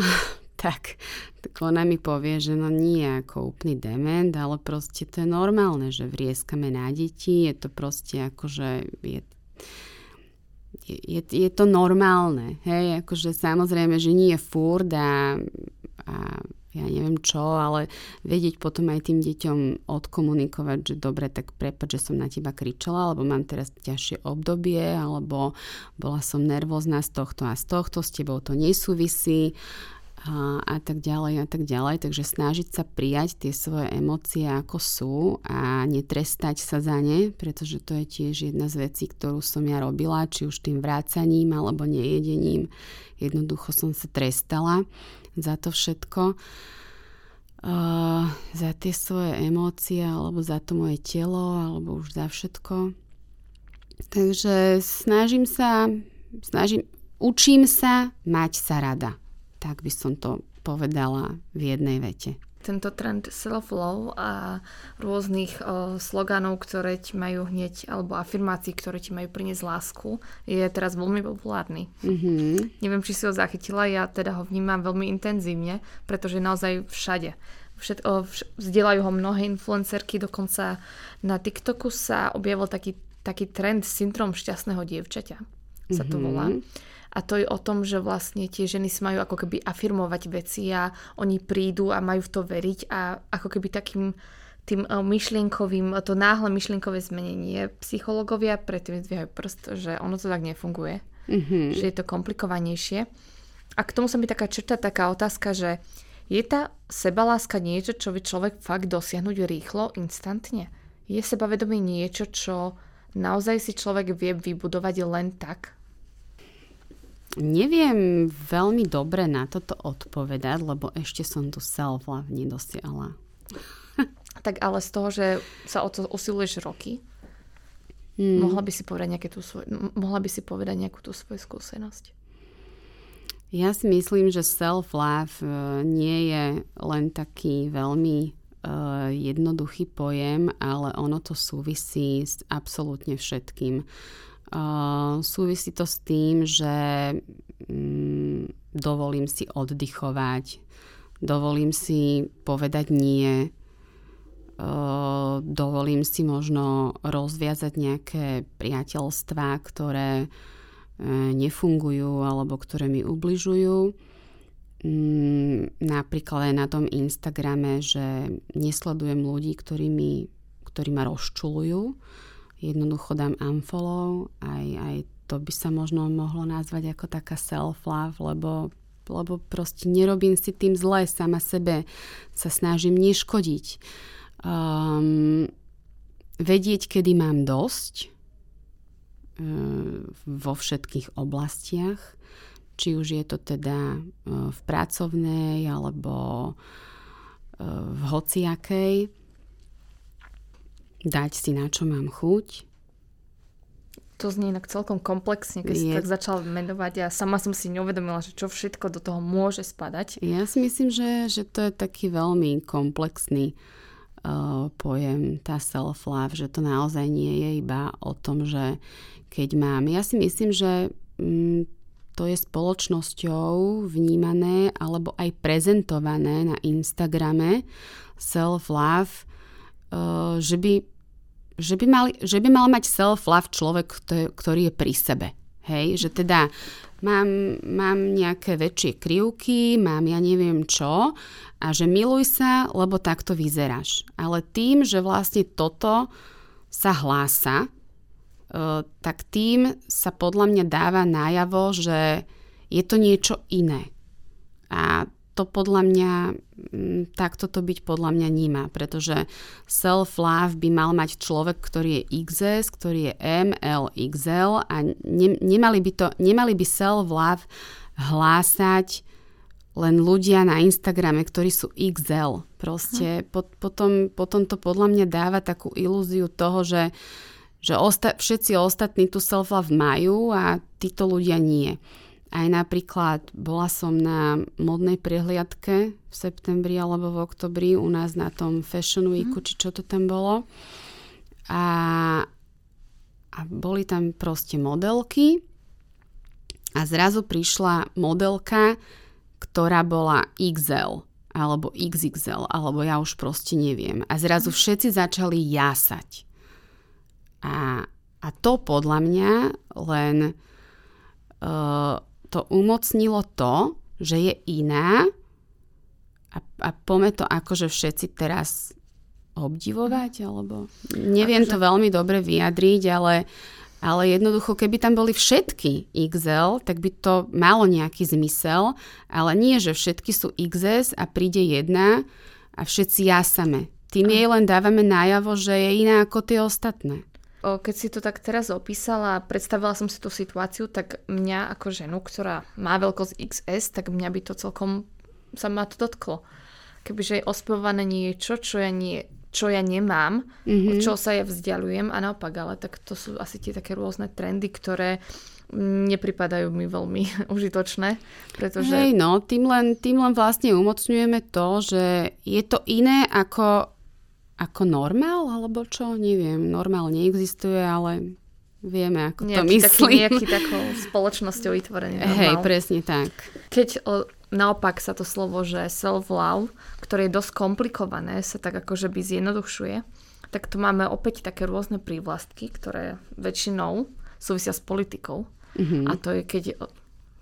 [laughs] tak, tak ona mi povie, že no nie ako úplný dement, ale proste to je normálne, že vrieskame na deti, je to proste ako, že je, je, je to normálne, hej, akože samozrejme, že nie je furt a, a ja neviem čo, ale vedieť potom aj tým deťom odkomunikovať, že dobre, tak prepad, že som na teba kričala, alebo mám teraz ťažšie obdobie, alebo bola som nervózna z tohto a z tohto, s tebou to nesúvisí a, a tak ďalej a tak ďalej. Takže snažiť sa prijať tie svoje emócie ako sú a netrestať sa za ne, pretože to je tiež jedna z vecí, ktorú som ja robila, či už tým vrácaním alebo nejedením. Jednoducho som sa trestala za to všetko. Uh, za tie svoje emócie alebo za to moje telo alebo už za všetko. Takže snažím sa, snažím, učím sa mať sa rada. Tak by som to povedala v jednej vete tento trend self-love a rôznych o, sloganov, ktoré ti majú hneď, alebo afirmácií, ktoré ti majú priniesť lásku, je teraz veľmi populárny. Mm-hmm. Neviem, či si ho zachytila, ja teda ho vnímam veľmi intenzívne, pretože naozaj všade. Všet, o, vš, vzdielajú ho mnohé influencerky, dokonca na TikToku sa objavil taký, taký trend syndrom šťastného dievčaťa, sa to volá. Mm-hmm a to je o tom, že vlastne tie ženy si majú ako keby afirmovať veci a oni prídu a majú v to veriť a ako keby takým tým eh, myšlienkovým, to náhle myšlienkové zmenenie. Psychológovia predtým zdvíhajú prst, že ono to tak nefunguje. Mm-hmm. Že je to komplikovanejšie. A k tomu sa mi taká črta, taká otázka, že je tá sebaláska niečo, čo by človek fakt dosiahnuť rýchlo, instantne? Je sebavedomie niečo, čo naozaj si človek vie vybudovať len tak, Neviem veľmi dobre na toto odpovedať, lebo ešte som tu self-love nedosiahla. [laughs] tak ale z toho, že sa o to usiluješ roky, hmm. mohla, by si povedať nejaké tú svoj, mohla by si povedať nejakú tú svoju skúsenosť? Ja si myslím, že self-love e, nie je len taký veľmi uh, jednoduchý pojem, ale ono to súvisí s absolútne všetkým. Súvisí to s tým, že um, dovolím si oddychovať, dovolím si povedať nie, uh, dovolím si možno rozviazať nejaké priateľstvá, ktoré uh, nefungujú alebo ktoré mi ubližujú. Um, napríklad aj na tom Instagrame, že nesledujem ľudí, ktorí, mi, ktorí ma rozčulujú jednoducho dám unfollow, aj, aj to by sa možno mohlo nazvať ako taká self-love, lebo, lebo proste nerobím si tým zle, sama sebe sa snažím neškodiť. Um, vedieť, kedy mám dosť um, vo všetkých oblastiach, či už je to teda uh, v pracovnej alebo uh, v hociakej dať si na čo mám chuť. To znie inak celkom komplexne, keď je... si tak začal menovať a sama som si neuvedomila, že čo všetko do toho môže spadať. Ja si myslím, že, že to je taký veľmi komplexný uh, pojem, tá self-love, že to naozaj nie je iba o tom, že keď mám. Ja si myslím, že um, to je spoločnosťou vnímané alebo aj prezentované na Instagrame self-love že by, že by, mal, že by mal mať self-love človek, ktorý je pri sebe. Hej, že teda mám, mám nejaké väčšie krivky, mám ja neviem čo a že miluj sa, lebo takto vyzeráš. Ale tým, že vlastne toto sa hlása, uh, tak tým sa podľa mňa dáva najavo, že je to niečo iné. A to podľa mňa, mm, takto to byť podľa mňa nemá, pretože self-love by mal mať človek, ktorý je XS, ktorý je M, L, XL a ne, nemali by, to, nemali by self-love hlásať len ľudia na Instagrame, ktorí sú XL. Proste hm. po, potom, potom to podľa mňa dáva takú ilúziu toho, že, že osta- všetci ostatní tu self-love majú a títo ľudia nie. Aj napríklad bola som na modnej prehliadke v septembri alebo v oktobri u nás na tom Fashion Weeku, mm. či čo to tam bolo. A, a boli tam proste modelky a zrazu prišla modelka, ktorá bola XL alebo XXL, alebo ja už proste neviem. A zrazu všetci začali jásať. A, a to podľa mňa len uh, to umocnilo to, že je iná a, a pome to akože všetci teraz obdivovať, alebo neviem akože... to veľmi dobre vyjadriť, ale ale jednoducho, keby tam boli všetky XL, tak by to malo nejaký zmysel, ale nie, že všetky sú XS a príde jedna a všetci jasame. Tým jej len dávame najavo, že je iná ako tie ostatné. Keď si to tak teraz opísala a predstavila som si tú situáciu, tak mňa ako ženu, ktorá má veľkosť XS, tak mňa by to celkom sa ma to dotklo. Kebyže je ospevované niečo, čo ja nie, čo ja nemám, mm-hmm. od čoho sa ja vzdialujem a naopak, ale tak to sú asi tie také rôzne trendy, ktoré nepripadajú mi veľmi [laughs] užitočné, pretože... Hej, no, tým len, tým len vlastne umocňujeme to, že je to iné ako, ako normál, alebo čo, neviem, normál neexistuje, ale vieme, ako nejaký, to myslím. Taký, nejaký takou spoločnosťou vytvorený [laughs] normál. Hej, presne tak. Keď o, naopak sa to slovo, že self-love, ktoré je dosť komplikované, sa tak akože by zjednodušuje, tak tu máme opäť také rôzne prívlastky, ktoré väčšinou súvisia s politikou. Mm-hmm. A to je, keď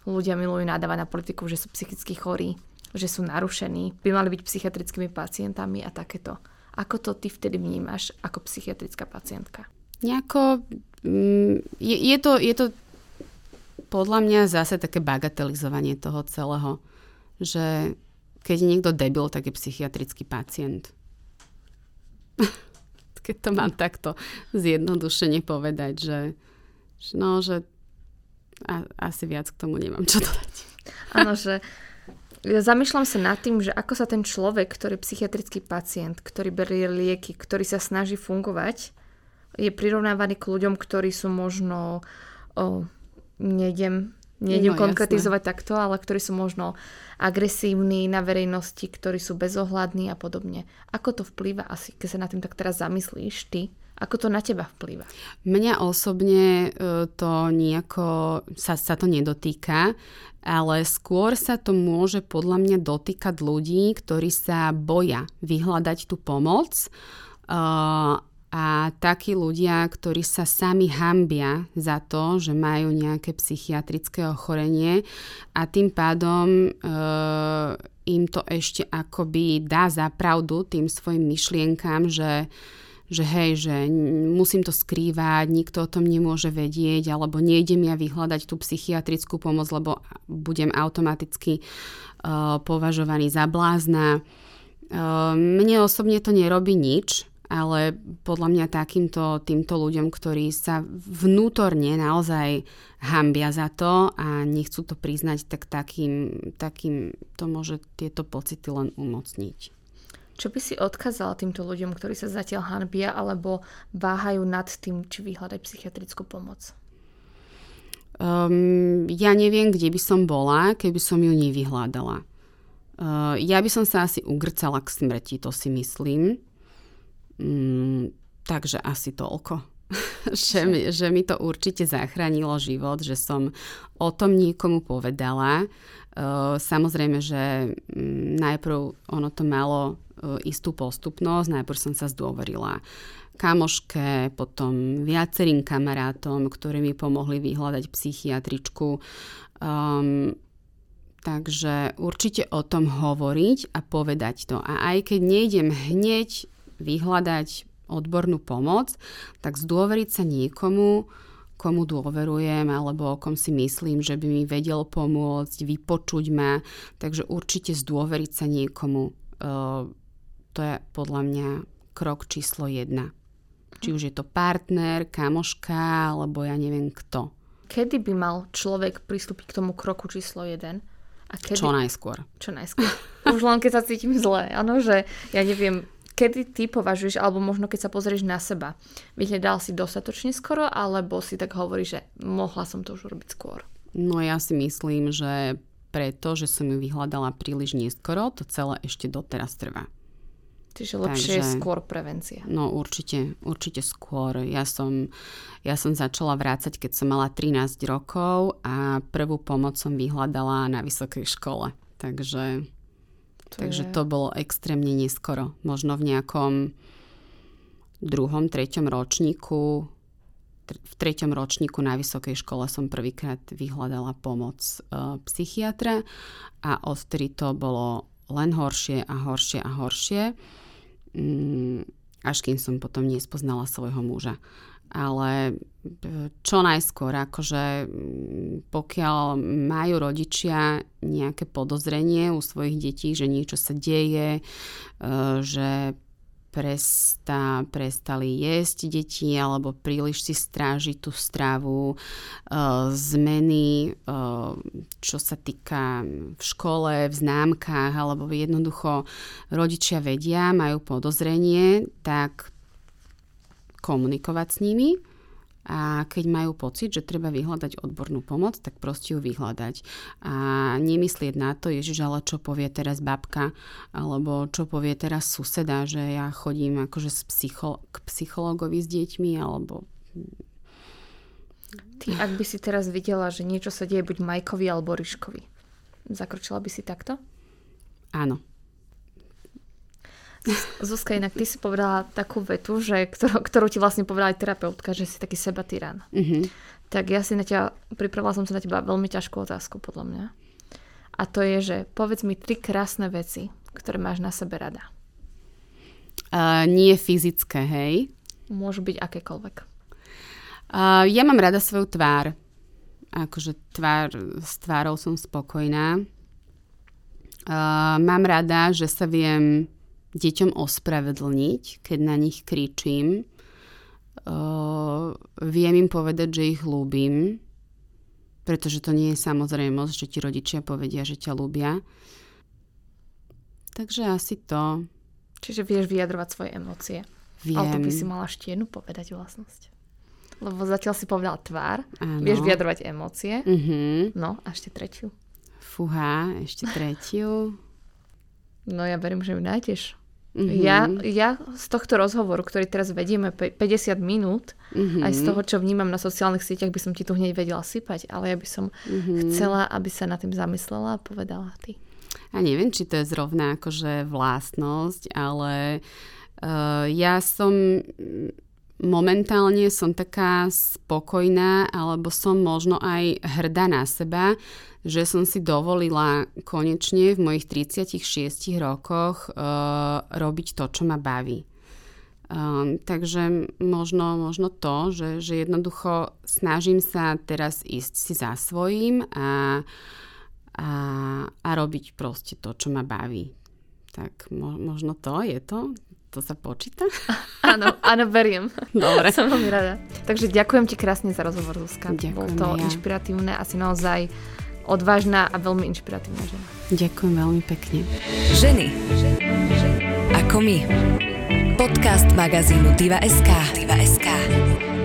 ľudia milujú nadávať na politiku, že sú psychicky chorí, že sú narušení, by mali byť psychiatrickými pacientami a takéto. Ako to ty vtedy vnímaš ako psychiatrická pacientka? Nejako, mm, je, je, to, je to podľa mňa zase také bagatelizovanie toho celého že keď je niekto debil, tak je psychiatrický pacient. [laughs] keď to mám takto zjednodušene povedať, že, že no, že a, asi viac k tomu nemám čo dodať. Áno, že ja zamýšľam sa nad tým, že ako sa ten človek, ktorý je psychiatrický pacient, ktorý berie lieky, ktorý sa snaží fungovať, je prirovnávaný k ľuďom, ktorí sú možno, o, nejdem nejdem no, konkretizovať jasné. takto, ale ktorí sú možno agresívni na verejnosti, ktorí sú bezohľadní a podobne. Ako to vplýva asi, keď sa na tým tak teraz zamyslíš ty, ako to na teba vplýva? Mňa osobne e, to nejako sa, sa to nedotýka, ale skôr sa to môže podľa mňa dotýkať ľudí, ktorí sa boja vyhľadať tú pomoc uh, a takí ľudia, ktorí sa sami hambia za to, že majú nejaké psychiatrické ochorenie a tým pádom e, im to ešte akoby dá za pravdu tým svojim myšlienkám, že že hej, že musím to skrývať, nikto o tom nemôže vedieť, alebo nejdem ja vyhľadať tú psychiatrickú pomoc, lebo budem automaticky uh, považovaný za blázna. Uh, mne osobne to nerobí nič, ale podľa mňa takýmto týmto ľuďom, ktorí sa vnútorne naozaj hambia za to a nechcú to priznať, tak takým, takým to môže tieto pocity len umocniť. Čo by si odkázala týmto ľuďom, ktorí sa zatiaľ hanbia alebo váhajú nad tým, či vyhľadať psychiatrickú pomoc? Um, ja neviem, kde by som bola, keby som ju nevyhľadala. Uh, ja by som sa asi ugrcala k smrti, to si myslím. Mm, takže asi toľko. [laughs] že, mi, že mi to určite zachránilo život, že som o tom niekomu povedala. Samozrejme, že um, najprv ono to malo istú postupnosť. Najprv som sa zdôverila kamoške, potom viacerým kamarátom, ktorí mi pomohli vyhľadať psychiatričku. Um, takže určite o tom hovoriť a povedať to. A aj keď nejdem hneď vyhľadať odbornú pomoc, tak zdôveriť sa niekomu, komu dôverujem alebo o kom si myslím, že by mi vedel pomôcť, vypočuť ma. Takže určite zdôveriť sa niekomu. Uh, to je podľa mňa krok číslo jedna. Či už je to partner, kamoška, alebo ja neviem kto. Kedy by mal človek pristúpiť k tomu kroku číslo jeden? A kedy, Čo najskôr. čo najskôr. Už len keď sa cítim zle. Áno, že ja neviem, kedy ty považuješ, alebo možno keď sa pozrieš na seba, vyhľadal si dostatočne skoro, alebo si tak hovoríš, že mohla som to už urobiť skôr. No ja si myslím, že preto, že som ju vyhľadala príliš neskoro, to celé ešte doteraz trvá. Čiže lepšie je Takže- skôr prevencia. No určite, určite skôr. Ja som, ja som začala vrácať, keď som mala 13 rokov a prvú pomoc som vyhľadala na vysokej škole. Takže, To takže je- to bolo extrémne neskoro. Možno v nejakom druhom, treťom ročníku tr- v treťom ročníku na vysokej škole som prvýkrát vyhľadala pomoc e, psychiatra a odtedy to bolo len horšie a horšie a horšie, mm, až kým som potom nespoznala svojho muža. Ale e, čo najskôr, akože mm, pokiaľ majú rodičia nejaké podozrenie u svojich detí, že niečo sa deje, e, že prestá, prestali jesť deti alebo príliš si stráži tú stravu, e, zmeny, čo sa týka v škole, v známkach alebo jednoducho rodičia vedia, majú podozrenie, tak komunikovať s nimi a keď majú pocit, že treba vyhľadať odbornú pomoc, tak proste ju vyhľadať. A nemyslieť na to, ježiš, ale čo povie teraz babka, alebo čo povie teraz suseda, že ja chodím akože s psycho- k psychologovi s deťmi, alebo Ty, ak by si teraz videla, že niečo sa deje buď Majkovi alebo Ryškovi, zakročila by si takto? áno. Zuzka, inak ty si povedala takú vetu, že, ktorú, ktorú ti vlastne povedala aj terapeutka, že si taký seba tyran. Mhm. Tak ja si na teba, pripravila som sa na teba veľmi ťažkú otázku, podľa mňa. A to je, že povedz mi tri krásne veci, ktoré máš na sebe rada. Uh, nie fyzické, hej. Môžu byť akékoľvek. Uh, ja mám rada svoju tvár. Akože tvár, s tvárou som spokojná. Uh, mám rada, že sa viem deťom ospravedlniť, keď na nich kričím. Uh, viem im povedať, že ich ľúbim, pretože to nie je samozrejmosť, že ti rodičia povedia, že ťa ľúbia. Takže asi to Čiže vieš vyjadrovať svoje emócie. viem. Ale to by si mala ešte jednu povedať vlastnosť. Lebo zatiaľ si povedala tvár, Áno. vieš vyjadrovať emócie. Mhm. No, a ešte tretiu. Fúha, ešte tretiu. No ja verím, že ju nájdeš. Mhm. Ja, ja z tohto rozhovoru, ktorý teraz vedieme pe- 50 minút, Mhm. aj z toho, čo vnímam na sociálnych sieťach, by som ti tu hneď vedela sypať, ale ja by som Mhm. chcela, aby sa na tým zamyslela a povedala ty. A neviem, či to je zrovna akože vlastnosť, ale uh, ja som momentálne som taká spokojná, alebo som možno aj hrdá na seba, že som si dovolila konečne v mojich 36 rokoch uh, robiť to, čo ma baví. Um, takže možno, možno to, že, že jednoducho snažím sa teraz ísť si za svojím a, a, a robiť proste to, čo ma baví. Tak mo, možno to je to? To sa počíta? [laughs] Áno, áno, veriem. Dobre. Som veľmi rada. Takže ďakujem ti krásne za rozhovor, Zuzka. Bolo Ďakujem to aj ja. inšpiratívne, asi naozaj odvážna a veľmi inšpiratívna žena. Ďakujem veľmi pekne. Ženy ako my. Podcast magazínu Diva.sk. Diva.sk.